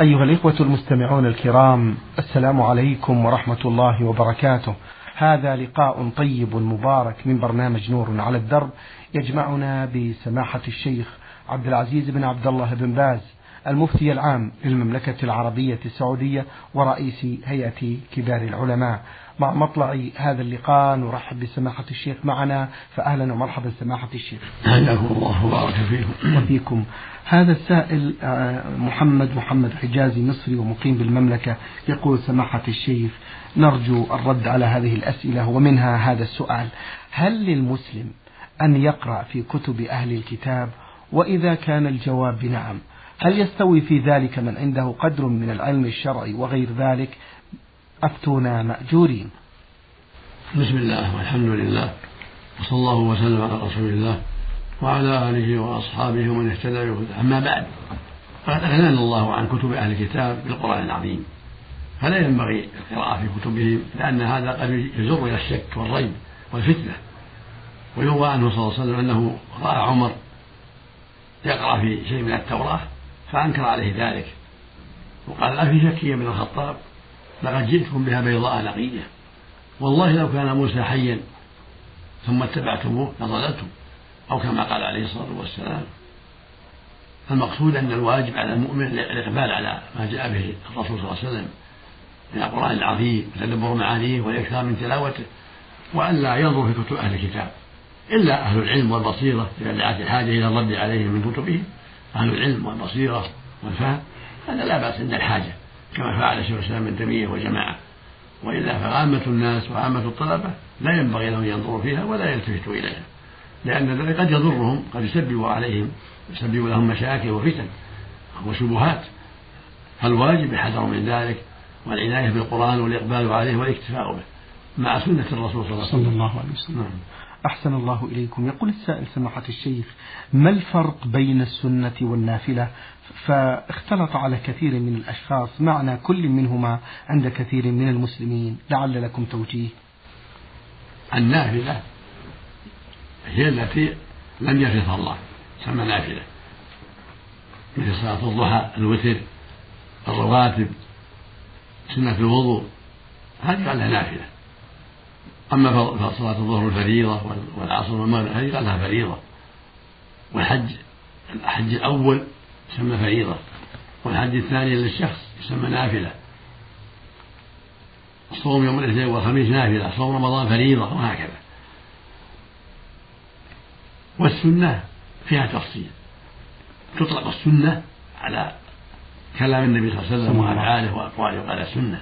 أيها الإخوة المستمعون الكرام السلام عليكم ورحمة الله وبركاته. هذا لقاء طيب مبارك من برنامج نور على الدرب يجمعنا بسماحة الشيخ عبد العزيز بن عبد الله بن باز المفتي العام للمملكة العربية السعودية ورئيس هيئة كبار العلماء. مع مطلع هذا اللقاء. نرحب بسماحة الشيخ معنا. فأهلا ومرحبا سماحة الشيخ. حياكم الله وبارك فيكم. وفيكم. هذا السائل آه، محمد محمد حجازي مصري ومقيم بالمملكة. يقول سماحة الشيخ نرجو الرد على هذه الأسئلة ومنها هذا السؤال. هل للمسلم أن يقرأ في كتب أهل الكتاب؟ وإذا كان الجواب بنعم. هل يستوي في ذلك من عنده قدر من العلم الشرعي وغير ذلك؟ أفتونا مأجورين. بسم الله والحمد لله وصلى الله وسلم على رسول الله وعلى آله وأصحابه ومن اهتدى بهداه. أما بعد فقد أغنانا الله عن كتب أهل الكتاب بالقرآن العظيم. فلا ينبغي القراءة في كتبهم لأن هذا قد يجر إلى الشك والريب والفتنة. ويروى عنه صلى الله عليه وسلم أنه رأى عمر يقرأ في شيء من التوراة فأنكر عليه ذلك. وقال لا في شك يا ابن الخطاب لقد جئتكم بها بيضاء نقية والله لو كان موسى حيا ثم اتبعتموه لضللتم. أو كما قال عليه الصلاة والسلام المقصود أن الواجب على المؤمن الإقبال على ما جاء به الرسول صلى الله عليه وسلم من القرآن العظيم وتدبر معانيه والإكثار من تلاوته وألا ينظر في كتب أهل الكتاب. إلا أهل العلم والبصيرة إذا دعت الحاجة إلى الرد عليهم من كتبهم أهل العلم والبصيرة والفهم هذا لا بأس عند الحاجة كما فعل شيخ الإسلام ابن تيمية وجماعة وإلا فعامة الناس وعامة الطلبة لا ينبغي لهم ينظروا فيها ولا يلتفتوا إليها لأن ذلك قد يضرهم قد يسبب عليهم يسبب لهم مشاكل وفتن وشبهات فالواجب الحذر من ذلك والعناية بالقرآن والإقبال عليه والاكتفاء به مع سنة الرسول صلى الله عليه وسلم, صلى الله عليه وسلم. نعم. أحسن الله إليكم. يقول السائل سماحة الشيخ ما الفرق بين السنة والنافلة؟ فاختلط على كثير من الأشخاص معنى كل منهما عند كثير من المسلمين. لعل لكم توجيه. النافلة هي التي لم يفرضها الله تسمى نافلة. مثل صلاة الضحى الوتر الرواتب سنة الوضوء هذه لها نافلة. أما صلاة الظهر الفريضة والعصر والمغرب هذه قال لها فريضة. والحج الحج الأول يسمى فريضة والحج الثاني للشخص يسمى نافلة. صوم يوم الاثنين والخميس نافلة صوم رمضان فريضة وهكذا. والسنة فيها تفصيل. تطلق السنة على كلام النبي صلى الله عليه وسلم وأفعاله وأقواله قال سنة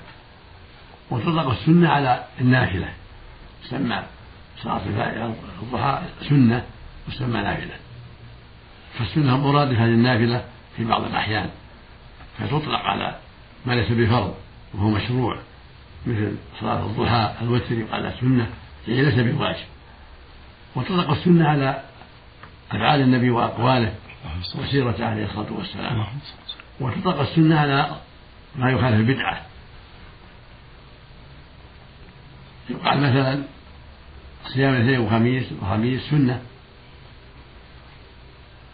وتطلق السنة على النافلة. تسمى صلاة الضحى سنة وتسمى نافلة. فالسنة مرادفة للنافلة في بعض الأحيان فتطلق على ما ليس بفرض وهو مشروع مثل صلاة الضحى الوتر يقال سنة يعني ليس بواجب. وتطلق السنة على أفعال النبي وأقواله وسيرته عليه الصلاة والسلام. وتطلق السنة على ما يخالف البدعة. يقال مثلا صيام الاثنين وخميس وخميس سنة.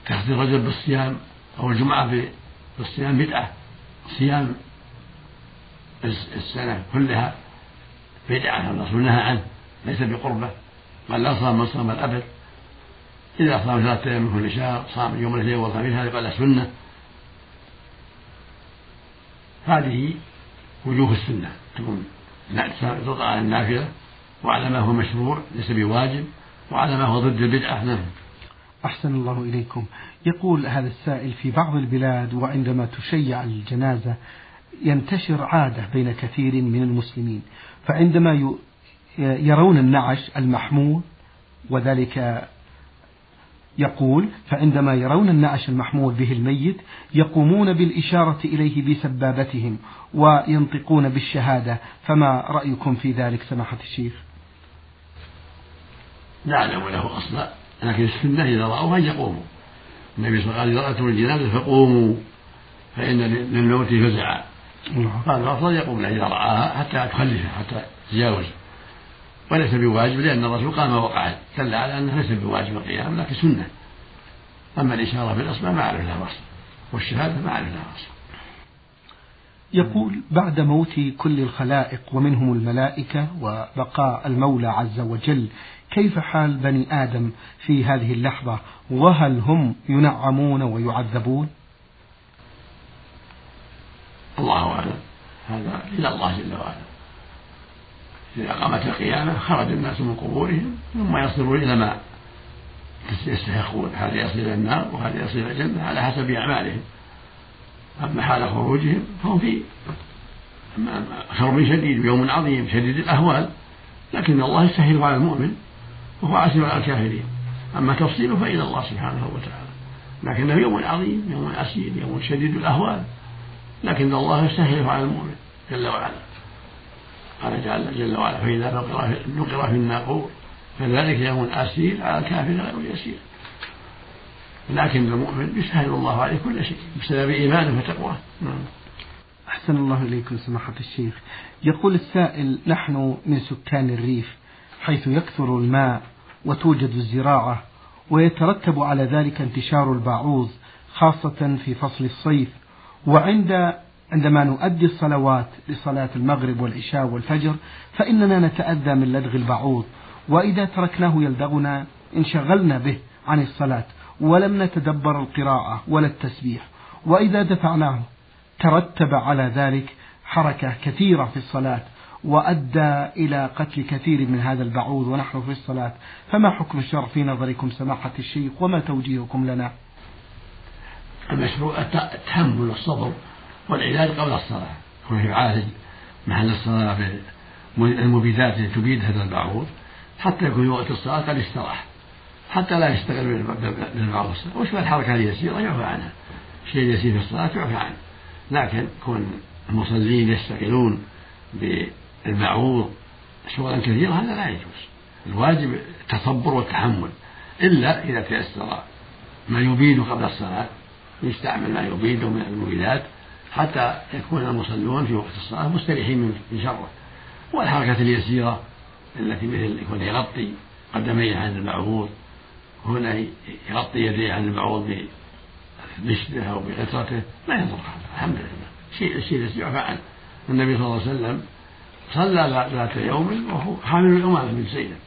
تخصيص الرجل بالصيام أو الجمعة بالصيام بدعة. صيام السنة كلها بدعة. الرسول نهى عنه ليس بقربة. قال لا صام من صام الأبد. إذا صام ثلاثة أيام من كل شهر صام يوم الاثنين والخميس هذا قال سنة. هذه وجوه السنة تكون تطلع على النافلة وعلى ما هو مشروع ليس بواجب وعلى ما هو ضد البدعة نعم. أحسن الله إليكم. يقول هذا السائل في بعض البلاد وعندما تشيع الجنازة ينتشر عادة بين كثير من المسلمين فعندما يرون النعش المحمول وذلك يقول فعندما يرون النعش المحمول به الميت يقومون بالإشارة إليه بسبابتهم وينطقون بالشهادة. فما رأيكم في ذلك سماحة الشيخ؟ لا أعلم له أصلا لكن السنة إذا رأوها أن يقوموا. النبي صلى الله عليه وسلم إذا رأتم الجنازة فقوموا فإن للموت فزعا. نعم. قال الأفضل يقوم إذا رآها حتى تخلفه حتى تجاوز وليس بواجب لأن الرسول قام وقعد دل على أنه ليس بواجب القيام لكن سنة. أما الإشارة بالإصبع ما أعرف لها أصل والشهادة ما أعرف لها أصل يقول بعد موت كل الخلائق ومنهم الملائكة وبقاء المولى عز وجل كيف حال بني آدم في هذه اللحظة؟ وهل هم ينعمون ويعذبون؟ الله أعلم. هذا إلى الله جل وعلا. إذا قامت القيامة خرج الناس من قبورهم ثم يصلون إلى ما يستحقون. هذا يصل إلى النار وهذا يصل إلى الجنة على حسب أعمالهم. أما حال خروجهم فهم في كرب شديد ويوم عظيم شديد الأهوال لكن الله يسهل على المؤمن وهو عسير على الكافرين. أما تفصيله فإلى الله سبحانه وتعالى. لكنه يوم عظيم يوم عسير يوم شديد الأهوال لكن الله يسهله على المؤمن جل وعلا. قال جل, وعلا فإذا نقر في الناقور فذلك يوم أسير على الكافر غير يسير لكن المؤمن يسهل الله عليه كل شيء بسبب إيمانه وتقواه. نعم. أحسن الله إليكم سماحة الشيخ. يقول السائل نحن من سكان الريف حيث يكثر الماء وتوجد الزراعة ويترتب على ذلك انتشار البعوض خاصة في فصل الصيف وعند عندما نؤدي الصلوات لصلاة المغرب والعشاء والفجر فإننا نتأذى من لدغ البعوض وإذا تركناه يلدغنا انشغلنا به عن الصلاة ولم نتدبر القراءة ولا التسبيح وإذا دفعناه ترتب على ذلك حركة كثيرة في الصلاة وأدى إلى قتل كثير من هذا البعوض ونحن في الصلاة. فما حكم الشرع في نظركم سماحة الشيخ وما توجيهكم لنا؟ المشروع التحمل والصبر والعلاج قبل الصلاة. ويعالج محل الصلاة بالمبيدات التي تبيد هذا البعوض. حتى يكون وقت الصلاة قد استراح. حتى لا يشتغل بالبعوض وش الحركة اليسيرة يعفى عنها الشيء اليسير في الصلاة يعفى عنه. لكن كون المصلين يشتغلون بالبعوض شغلا كثيرا هذا لا يجوز. الواجب التصبر والتحمل. إلا إذا تيسر ما يبيد قبل الصلاة يستعمل ما يبيد من المبيدات. حتى يكون المصلون في وقت الصلاة مستريحين من شره. والحركة اليسيرة التي مثل يكون يغطي قدميه عن المعبود هنا يغطي يديه عن المعبود بمشته أو بغطرته لا يضر الحمد لله. شيء الشيء يعفى عنه النبي صلى الله عليه وسلم صلى ذات يوم وهو حامل الأمامة من زينب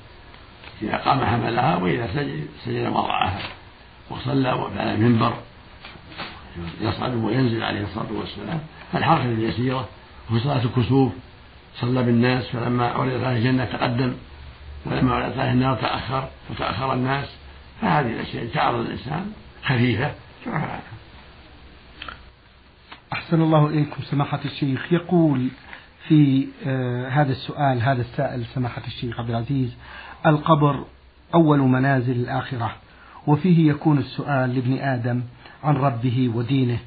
إذا قام حملها وإذا سجد سجد وضعها وصلى على المنبر يصعد وينزل عليه الصلاة والسلام. الحركة اليسيرة وفي صلاة الكسوف صلى بالناس فلما عرضت عليه الجنة تقدم ولما عرضت عليه النار تأخر وتأخر الناس. فهذه الأشياء تعرض الإنسان خفيفة. أحسن الله إليكم سماحة الشيخ. يقول في آه هذا السؤال هذا السائل سماحة الشيخ عبد العزيز القبر أول منازل الآخرة؟ وفيه يكون السؤال لابن آدم عن ربه ودينه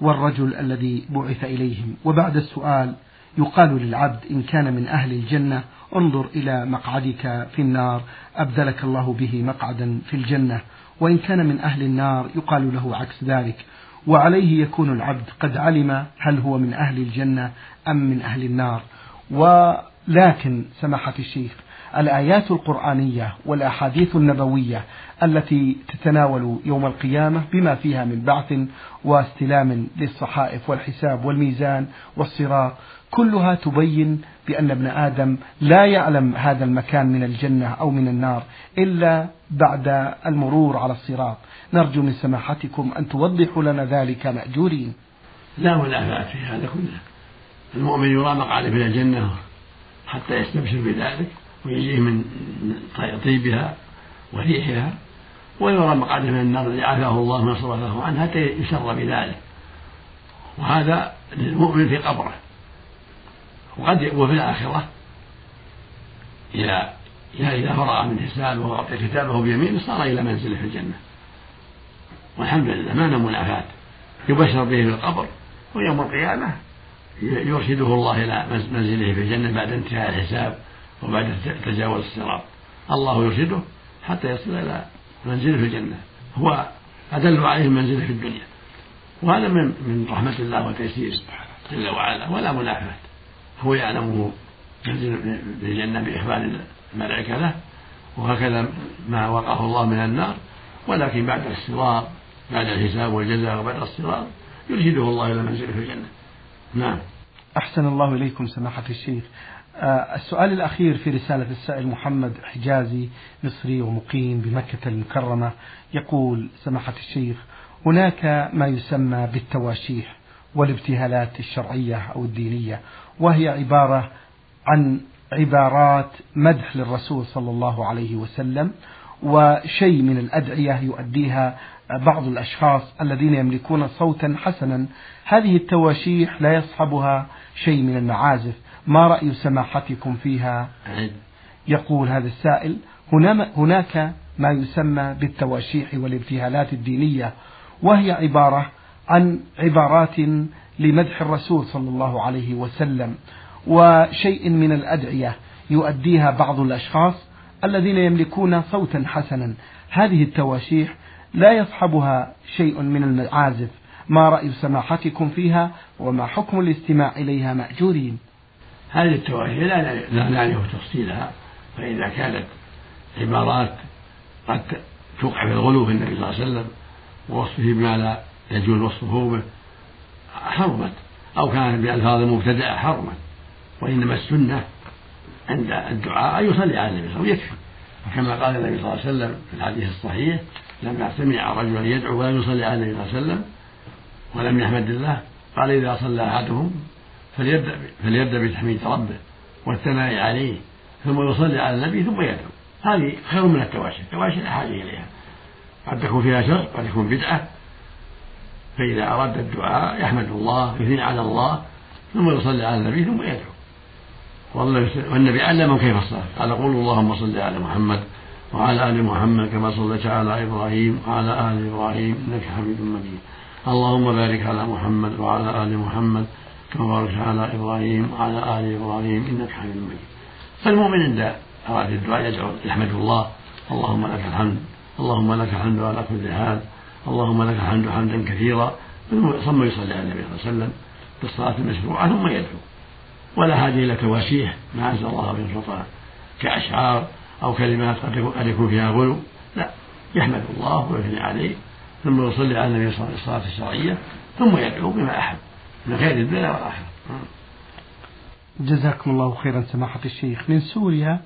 والرجل الذي بعث إليهم. وبعد السؤال يقال للعبد إن كان من أهل الجنة انظر إلى مقعدك في النار أبدلك الله به مقعدا في الجنة. وإن كان من أهل النار يقال له عكس ذلك. وعليه يكون العبد قد علم هل هو من أهل الجنة أم من أهل النار. ولكن سماحة الشيخ الآيات القرآنية والأحاديث النبوية التي تتناول يوم القيامة بما فيها من بعث واستلام للصحائف والحساب والميزان والصراط كلها تبين بأن ابن آدم لا يعلم هذا المكان من الجنة أو من النار إلا بعد المرور على الصراط. نرجو من سماحتكم أن توضحوا لنا ذلك مأجورين. لا منافاة في هذا كله. المؤمن يرى مقعده من الجنة حتى يستبشر بذلك. ويجيه من طيبها وريحها ويرى مقعده من النار الذي عافاه الله ما صرفه عنه حتى يسر بذلك. وهذا للمؤمن في قبره. وقد وفي الآخرة إذا إذا فرغ من حسابه وأعطي كتابه بيمينه صار إلى منزله في الجنة. والحمد لله ما منافاة يبشر به في القبر ويوم القيامة يرشده الله إلى منزله في الجنة بعد انتهاء الحساب. وبعد تجاوز الصراط. الله يرشده حتى يصل إلى منزله في الجنة. هو أدل عليه منزله في الدنيا. وهذا من من رحمة الله وتيسيره جل وعلا ولا منافاة. هو يعلمه ينزل في الجنة بإخبار الملائكة له وهكذا ما وقاه الله من النار. ولكن بعد الصراط بعد الحساب والجزاء وبعد الصراط يرشده الله إلى منزله في الجنة. نعم. أحسن الله إليكم سماحة الشيخ. السؤال الأخير في رسالة السائل محمد حجازي مصري ومقيم بمكة المكرمة يقول سماحة الشيخ هناك ما يسمى بالتواشيح والابتهالات الشرعية أو الدينية وهي عبارة عن عبارات مدح للرسول صلى الله عليه وسلم وشيء من الأدعية يؤديها بعض الأشخاص الذين يملكون صوتا حسنا. هذه التواشيح لا يصحبها شيء من المعازف ما رأي سماحتكم فيها؟ يقول هذا السائل هناك ما يسمى بالتواشيح والابتهالات الدينية وهي عبارة عن عبارات لمدح الرسول صلى الله عليه وسلم وشيء من الأدعية يؤديها بعض الأشخاص الذين يملكون صوتا حسنا. هذه التواشيح لا يصحبها شيء من المعازف. ما رأي سماحتكم فيها وما حكم الاستماع إليها مأجورين. هذه التواشيح لا نعرف تفصيلها. فإذا كانت عبارات قد توقع في الغلو في النبي صلى الله عليه وسلم ووصفه بما لا يجوز وصفه به حرمت. أو كانت بألفاظ مبتدعة حرمت. وإنما السنة عند الدعاء أن يصلي على النبي صلى الله عليه وسلم يكفي. وكما قال النبي صلى الله عليه وسلم في الحديث الصحيح لما سمع رجلا يدعو ولم يصلي على النبي صلى الله عليه وسلم ولم يحمد الله قال إذا صلى أحدهم فليبدأ فليبدأ بتحميد ربه والثناء عليه ثم يصلي على النبي ثم يدعو هذه خير من التواشي. التواشي لا حاجة إليها. قد تكون فيها شر قد تكون بدعة. فإذا أراد الدعاء يحمد الله يثني على الله ثم يصلي على النبي ثم يدعو والنبي علم كيف الصلاة. قال قولوا اللهم صل على محمد وعلى آل محمد كما صليت على إبراهيم وعلى آل إبراهيم إنك حميد مجيد. اللهم بارك على محمد وعلى آل محمد كما باركت على إبراهيم وعلى آل إبراهيم إنك حميد مجيد. فالمؤمن عند أراد الدعاء يدعو يحمد الله. اللهم لك الحمد اللهم لك الحمد على كل حال اللهم لك الحمد حمدا كثيرا. ثم يصلي على النبي صلى الله عليه وسلم بالصلاة المشروعة ثم يدعو. ولا حاجة إلى تواشيح ما أنزل الله من سلطان. كأشعار أو كلمات قد يكون فيها غلو. لا يحمد الله ويثني عليه. ثم يصلي على النبي صلى الله عليه وسلم الصلاة الشرعية ثم يدعو بما أحب. من خير الدنيا والآخرة جزاكم الله خيرا سماحة الشيخ. من سوريا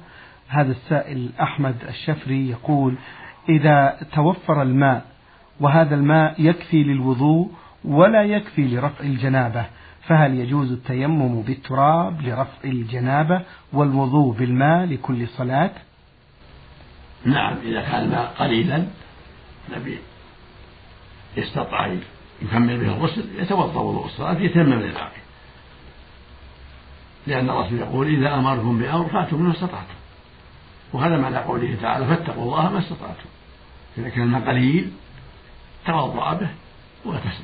هذا السائل أحمد الشفري يقول إذا توفر الماء وهذا الماء يكفي للوضوء ولا يكفي لرفع الجنابة فهل يجوز التيمم بالتراب لرفع الجنابة والوضوء بالماء لكل صلاة؟ نعم إذا كان الماء قليلا النبي استطاع يكمل به الغسل يتوضأ وضوء الصلاه يتيمم للباقي لأن الرسول يقول إذا أمركم بأمر فاتوا منه استطعتم. وهذا معنى قوله تعالى فاتقوا الله ما استطعتم. إذا كان الماء قليل توضأ به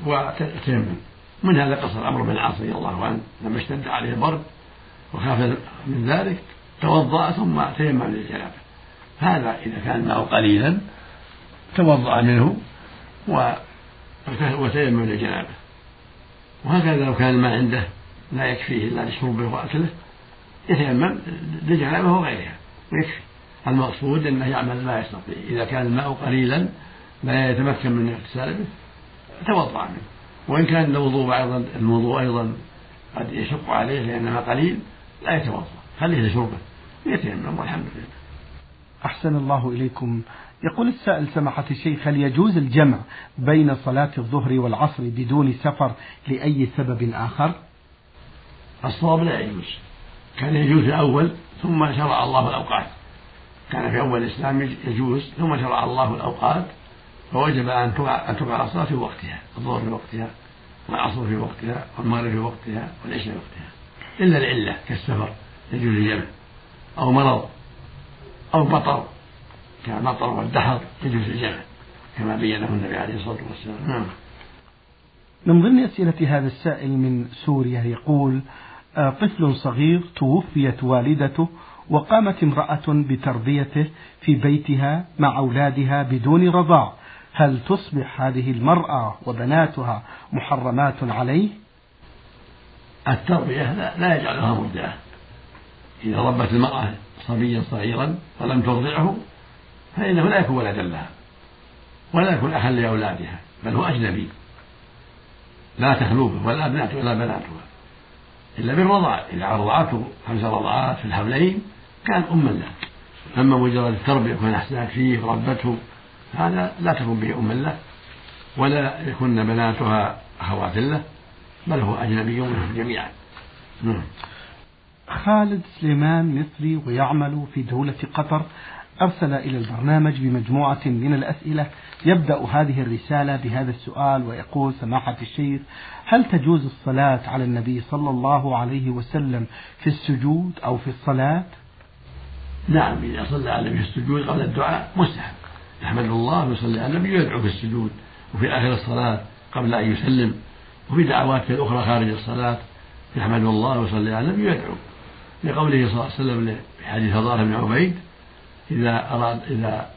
وتيمم من هذا قصر عمرو بن العاص رضي الله عنه؟ لما اشتد عليه البرد وخاف من ذلك توضأ ثم تيمم للجنابة. هذا إذا كان الماء قليلا توضأ منه وتيمم للجنابه وهكذا لو كان الماء عنده لا يكفيه إلا لشربه واكله يتيمم للجنابه وغيرها ويكفي. المقصود أنه يعمل ما يستطيع. إذا كان الماء قليلا لا يتمكن من اغتسال به توضأ منه. وإن كان الوضوء أيضا الوضوء أيضا قد يشق عليه لأنه قليل لا يتوضأ. خليه لشربه يتيمم والحمد لله. أحسن الله إليكم. يقول السائل سماحة الشيخ هل يجوز الجمع بين صلاة الظهر والعصر بدون سفر لأي سبب آخر؟ الصواب لا يجوز. كان يجوز في الأول ثم شرع الله الأوقات. كان في أول الإسلام يجوز ثم شرع الله الأوقات فوجب أن تقع أن تقع الصلاة في وقتها الظهر في وقتها والعصر في وقتها والمغرب في وقتها والعشاء في وقتها. إلا العلة كالسفر يجوز الجمع. أو مرض أو مطر كالمطر والدحر يجوز الجمع كما بينه النبي عليه الصلاة والسلام. نعم. من ضمن أسئلة هذا السائل من سوريا يقول آه، طفل صغير توفيت والدته وقامت امرأة بتربيته في بيتها مع أولادها بدون رضاع. هل تصبح هذه المرأة وبناتها محرمات عليه؟ التربية لا, لا يجعلها مرضعة إذا ربت المرأة صبيا صغيرا ولم ترضعه فإنه لا يكون ولدا لها ولا يكون أخا لأولادها بل هو أجنبي. لا تخلو به ولا أبناته ولا بناتها. إلا بالرضاع إذا رضعته خمس رضعات في الحولين كان أما له. أما مجرد التربية وكان أحسنت فيه وربته هذا لا تكون به أما له ولا يكن بناتها أخوات له بل هو أجنبي منهم جميعا. نعم. خالد سليمان مصري ويعمل في دولة قطر أرسل إلى البرنامج بمجموعة من الأسئلة. يبدأ هذه الرسالة بهذا السؤال ويقول سماحة الشيخ هل تجوز الصلاة على النبي صلى الله عليه وسلم في السجود أو في الصلاة؟ نعم إذا صلى على النبي في السجود قبل الدعاء مستحب. يحمد الله ويصلي على النبي ويدعو في السجود وفي آخر الصلاة قبل أن يسلم وفي دعواته الأخرى خارج الصلاة. يحمد الله ويصلي على النبي ويدعو. لقوله صلى الله عليه وسلم في حديث بن عبيد إذا أراد إذا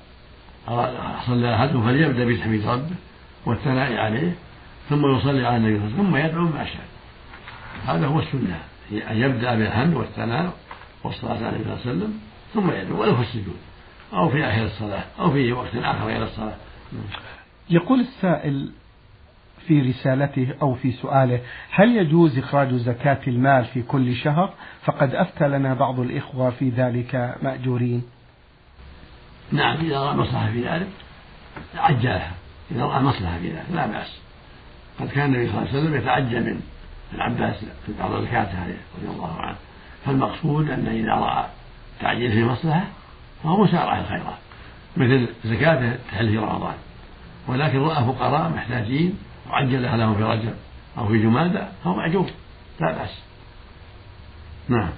أراد صلى أحدهم فليبدأ بتحميد ربه والثناء عليه ثم يصلي على النبي صلى الله عليه وسلم ثم يدعو ما شاء هذا هو السنة. أن يبدأ بالحمد والثناء والصلاة على النبي صلى الله عليه وسلم ثم يدعو ولو في السجود. أو في آخر الصلاة أو في وقت آخر غير الصلاة. يقول السائل في رسالته أو في سؤاله هل يجوز إخراج زكاة المال في كل شهر؟ فقد أفتى لنا بعض الإخوة في ذلك مأجورين. نعم إذا رأى مصلحة في ذلك عجلها. إذا رأى مصلحة في ذلك لا بأس. قد كان النبي صلى الله عليه وسلم يتعجل من العباس في بعض زكاته رضي الله عنه. فالمقصود أن إذا رأى تعجيل في مصلحة فهو مسارع الخيرات مثل زكاته تحل في رمضان. ولكن رأى فقراء محتاجين وعجلها لهم في رجب أو في جمادة فهو مأجور لا بأس. نعم.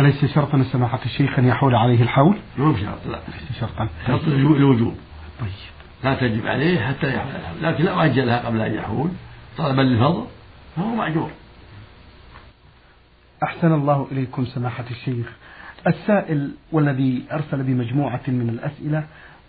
أليس شرطا سماحة الشيخ أن يحول عليه الحول؟ مو بشرط لا. ليس شرطا. شرط الوجوب. طيب. لا تجب عليه حتى يحول. الحول لكن لو أجلها قبل أن يحول. طلبا للفضل. فهو مأجور. أحسن الله إليكم سماحة الشيخ. السائل والذي أرسل بمجموعة من الأسئلة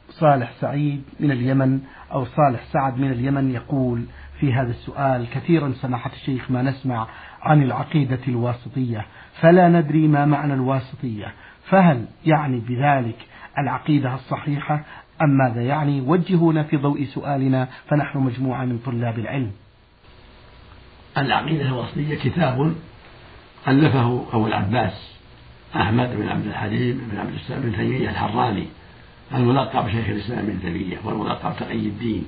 صالح سعيد من اليمن أو صالح سعد من اليمن يقول في هذا السؤال كثيرا سماحة الشيخ ما نسمع عن العقيدة الواسطية. فلا ندري ما معنى الواسطية. فهل يعني بذلك العقيدة الصحيحة أم ماذا يعني؟ وجهونا في ضوء سؤالنا فنحن مجموعة من طلاب العلم. العقيدة الواسطية كتاب ألفه أبو العباس أحمد بن عبد الحليم بن عبد السلام بن تيمية الحراني الملقب شيخ الإسلام ابن تيمية والملقب تقي الدين.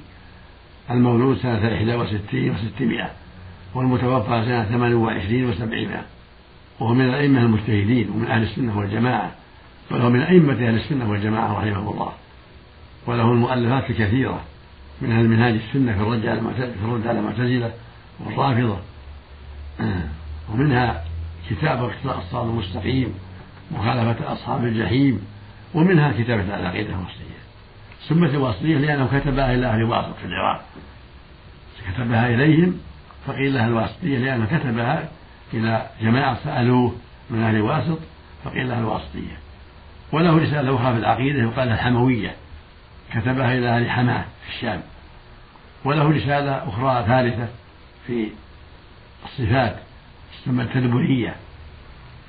المولود سنة 61 و600 والمتوفى سنة 28 و700 وهو من الأئمة المجتهدين ومن أهل السنة والجماعة بل هو من أئمة أهل السنة والجماعة رحمه الله. وله المؤلفات الكثيرة منها المنهاج السنة في الرد على في الرد على المعتزلة والرافضة ومنها كتاب الصراط المستقيم مخالفة أصحاب الجحيم ومنها كتابة العقيدة الوصية سمت الوصية لأنه كتبها إلى أهل واسط في العراق. كتبها إليهم فقيل لها الواسطية لأنه كتبها إلى جماعة سألوه من أهل واسط فقيل لها الواسطية. وله رسالة أخرى في العقيدة يقال الحموية. كتبها إلى أهل حماة في الشام. وله رسالة أخرى ثالثة في الصفات تسمى التدبرية.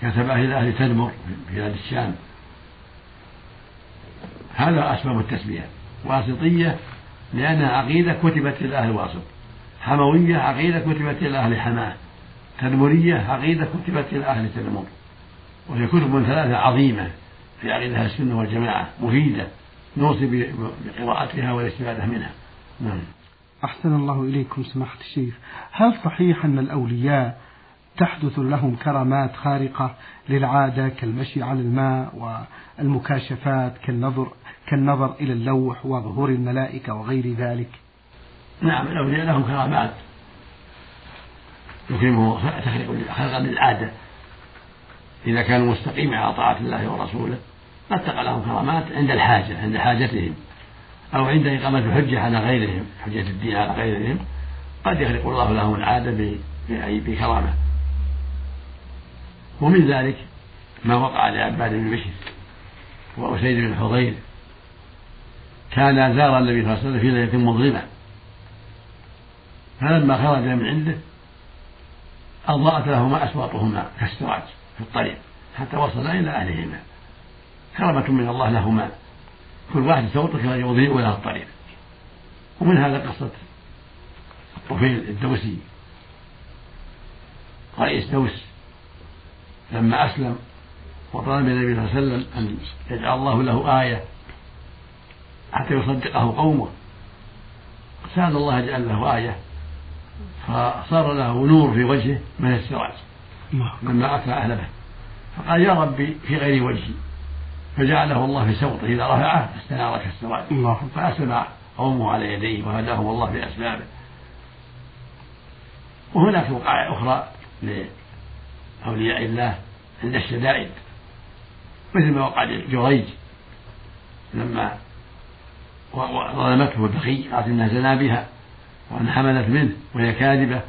كتبها إلى أهل تدمر في بلاد الشام. هذا أسباب التسمية واسطية لأنها عقيدة كتبت إلى أهل واسط حموية عقيدة كتبت إلى أهل حماة. تدمرية عقيدة كتبت إلى أهل تدمر. وهي كتب ثلاثة عظيمة في عقيدة أهل السنة والجماعة. مفيدة. نوصي بقراءتها والاستفادة منها. نعم. أحسن الله إليكم سماحة الشيخ. هل صحيح أن الأولياء تحدث لهم كرامات خارقة للعادة كالمشي على الماء والمكاشفات كالنظر كالنظر إلى اللوح وظهور الملائكة وغير ذلك. نعم الأولياء لهم كرامات يكرمه خلقا للعادة. إذا كانوا مستقيمين على طاعة الله ورسوله قد لهم كرامات عند الحاجة عند حاجتهم. أو عند إقامة الحجة على غيرهم حجة الدين على غيرهم قد يخلق الله لهم العادة بكرامة. ومن ذلك ما وقع لعباد بن بشر وأسيد بن حضير. كان زار النبي صلى الله عليه وسلم في ليلة مظلمة. فلما خرج من عنده أضاءت لهما أسواقهما كالسراج في الطريق حتى وصلا إلى أهلهما. كرمة من الله لهما. كل واحد سوط كان يضيء له الطريق. ومن هذا قصة الطفيل الدوسي رئيس دوس. لما أسلم وطلب النبي صلى الله عليه وسلم أن يجعل الله له آية حتى يصدقه قومه. سأل الله يجعل له آية فصار له نور في وجهه من السراج لما أتى أهله فقال يا ربي في غير وجهي. فجعله الله في سوطه إذا رفعه استنار كالسراج. فأسلم قومه على يديه وهداهم الله بأسبابه وهناك وقائع أخرى لأولياء الله عند الشدائد مثل ما وقع لجريج لما ظلمته البخي قالت إنها زنا بها وان حملت منه وهي كاذبة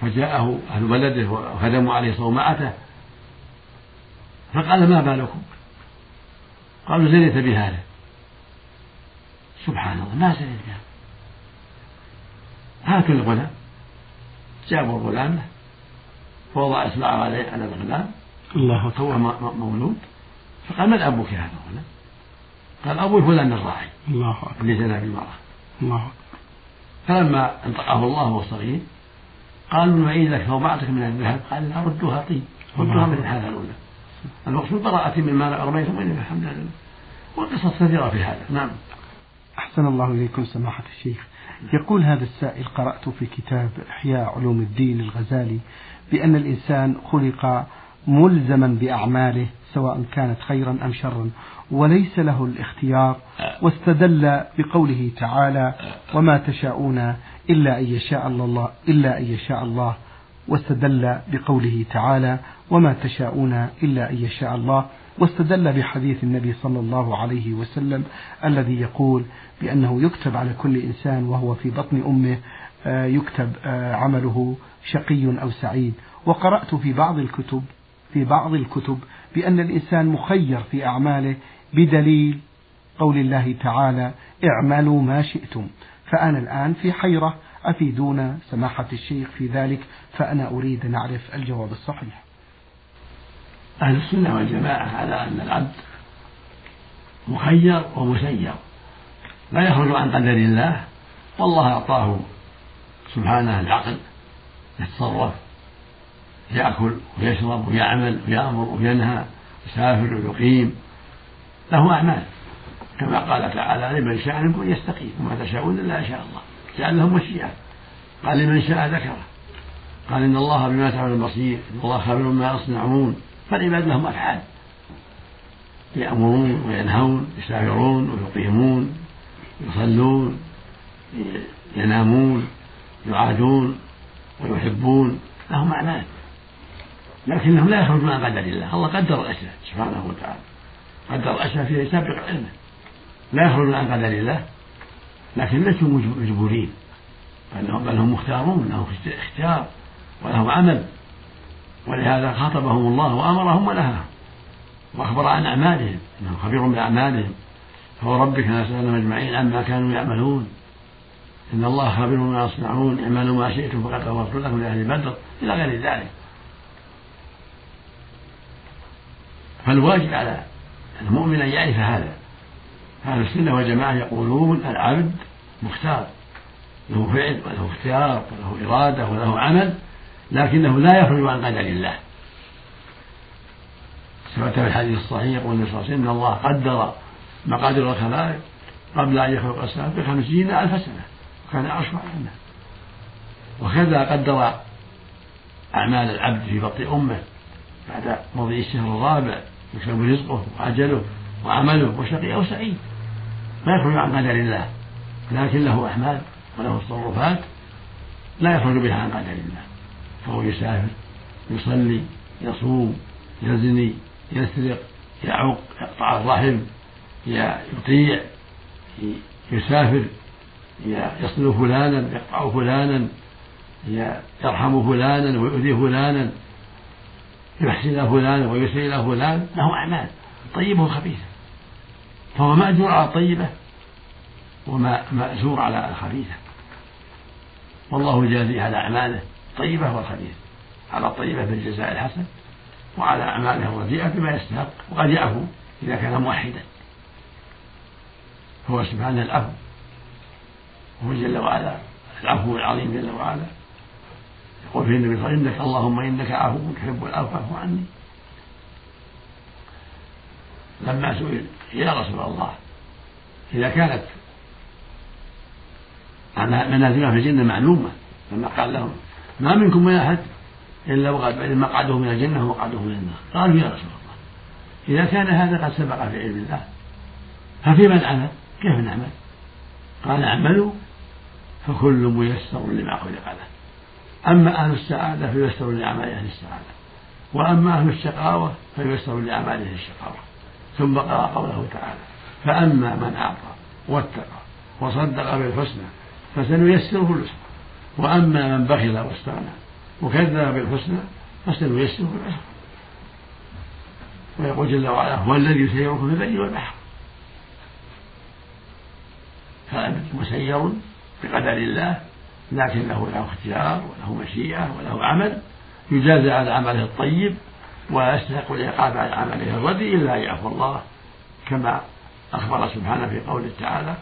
فجاءه أهل بلده وهدموا عليه صومعته فقال ما بالكم؟ قالوا زنيت بهذا. سبحان الله ما زنيت بها هاتوا الغلام. جابوا الغلام. فوضع اصبعه على على الغلام. الله أكبر. هو مولود. فقال من أبوك يا هذا الغلام؟ قال أبوي فلان الراعي. الله أكبر. اللي زنى بالمرأة. الله أكبر. فلما انطقه الله وهو صغير قالوا نعيد لك ثوبعتك من الذهب؟ قال لا ردوها طيب. ردوها مثل الحاله الأولى. المقصود براءة مما رميت وإنما الحمد لله. وقصص كثيرة في هذا. نعم. أحسن الله إليكم سماحة الشيخ. يقول هذا السائل قرأت في كتاب إحياء علوم الدين الغزالي بأن الإنسان خلق ملزما بأعماله سواء كانت خيرا أم شرا وليس له الاختيار واستدل بقوله تعالى وما تشاءون إلا أن يشاء الله إلا أن يشاء الله. واستدل بقوله تعالى وما تشاءون إلا أن يشاء الله. واستدل بحديث النبي صلى الله عليه وسلم الذي يقول بأنه يكتب على كل إنسان وهو في بطن أمه آه، يكتب آه، عمله شقي أو سعيد. وقرأت في بعض الكتب في بعض الكتب بأن الإنسان مخير في أعماله بدليل قول الله تعالى اعملوا ما شئتم فأنا الآن في حيرة أفيدونا سماحة الشيخ في ذلك؟ فأنا أريد أن أعرف الجواب الصحيح. أهل السنة والجماعة على أن العبد مخير ومسير. لا يخرج عن قدر الله والله أعطاه سبحانه العقل يتصرف يأكل ويشرب ويعمل ويأمر وينهى يسافر ويقيم. له أعمال. كما قال تعالى لمن شاء منكم يستقيم. وما تشاءون إلا إن شاء الله. جعل لهم مشيئة قال لمن شاء ذكره. قال إن الله بما تعمل بصير. إن الله خبير ما يصنعون. فالعباد لهم أفعال يأمرون وينهون يسافرون ويقيمون يصلون ينامون يعادون ويحبون. لهم أعمال لكنهم لا يخرجون عن قدر الله. الله قدر الأشياء سبحانه وتعالى. قدر الأشياء في سابق علمه. لا يخرجون عن قدر الله. لكن ليسوا مجبورين. بل هم مختارون. لهم اختيار. ولهم عمل. ولهذا خاطبهم الله وأمرهم ونهاهم وأخبر عن أعمالهم إنه خبير باعمالهم فوربك لنسالهم أجمعين عما كانوا يعملون. إن الله خبير ما يصنعون اعملوا ما شئتم فقد غفرت لكم لأهل بدر إلى غير ذلك. فالواجب على المؤمن أن يعرف هذا. أهل السنة والجماعة يقولون العبد مختار له فعل وله اختيار وله إرادة وله عمل. لكنه لا يخرج عن قدر الله. ثبت في الحديث الصحيح يقول النبي صلى الله عليه وسلم إن الله قدر مقادير الخلائق قبل أن يخلق السماء بخمسين ألف سنة. وكان عرشه على وكذا قدر أعمال العبد في بطن أمه بعد مضي الشهر الرابع يكتب رزقه وأجله وعمله وشقي أو سعيد. ما يخرج عن قدر الله. لكن له أعمال وله تصرفات لا يخرج بها عن قدر الله. فهو يسافر يصلي يصوم يزني يسرق يعق يقطع الرحم يطيع يسافر يصل فلانا يقطع فلانا يرحم فلانا ويؤذي فلانا يحسن فلانا ويسيء فلان له أعمال طيبة وخبيثة. فهو مأجور على الطيبة ومأجور على الخبيثة والله يجازي على أعماله. الطيبة والخبيثة على الطيبة بالجزاء الحسن وعلى أعماله الرديئة بما يستحق وقد يعفو إذا كان موحدا. هو سبحانه العفو هو جل وعلا العفو العظيم جل وعلا. يقول في النبي صلى الله عليه وسلم إنك اللهم إنك عفو تحب العفو فاعف عني. لما سئل يا رسول الله إذا كانت منازلها في الجنة معلومة؟ لما قال لهم ما منكم من أحد إلا وقد مقعده من الجنة ومقعده من النار. قالوا يا رسول الله إذا كان هذا قد سبق في علم الله ففي من عمل كيف نعمل؟ قال اعملوا فكل ميسر لما خلق له. أما أهل السعادة فييسر لأعمال أهل السعادة وأما أهل الشقاوة فييسر لأعمال أهل الشقاوة. ثم قرأ قوله تعالى فأما من أعطى واتقى وصدق بالحسنى فسنيسره اليسرى وأما من بخل واستغنى وكذب بالحسنى فسنيسره العسرى ويقول جل وعلا هو الذي يسيركم في البر والبحر. فالعبد مسير بقدر الله لكن له له اختيار وله مشيئة وله عمل يجازى على عمله الطيب ويستحق العقاب على عمله الردي إلا أن يعفو الله كما أخبر سبحانه في قوله تعالى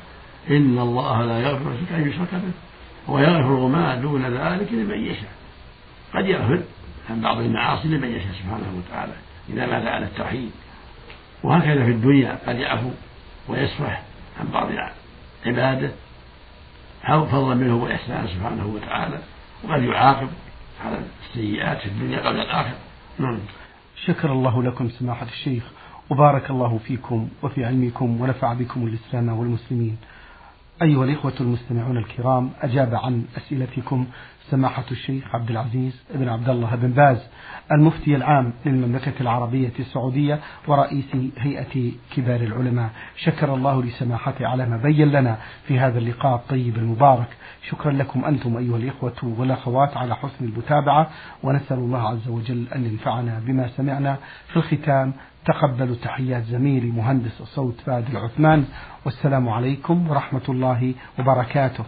إن الله لا يغفر أن يشرك به ويغفر ما دون ذلك لمن يشاء. قد يغفر عن بعض المعاصي لمن يشاء سبحانه وتعالى إذا مات على التوحيد. وهكذا في الدنيا قد يعفو ويصفح عن بعض عباده. فضلا منه وإحسانا سبحانه وتعالى. وقد يعاقب على السيئات في الدنيا قبل الآخرة. نعم. شكر الله لكم سماحة الشيخ. وبارك الله فيكم وفي علمكم ونفع بكم الإسلام والمسلمين. أيها الإخوة المستمعون الكرام أجاب عن أسئلتكم سماحة الشيخ عبد العزيز بن عبد الله بن باز المفتي العام للمملكة العربية السعودية ورئيس هيئة كبار العلماء. شكر الله لسماحته على ما بين لنا في هذا اللقاء الطيب المبارك. شكرا لكم أنتم أيها الإخوة والأخوات على حسن المتابعة ونسأل الله عز وجل أن ينفعنا بما سمعنا في الختام. تقبلوا تحيات زميلي مهندس الصوت فادي العثمان والسلام عليكم ورحمة الله وبركاته.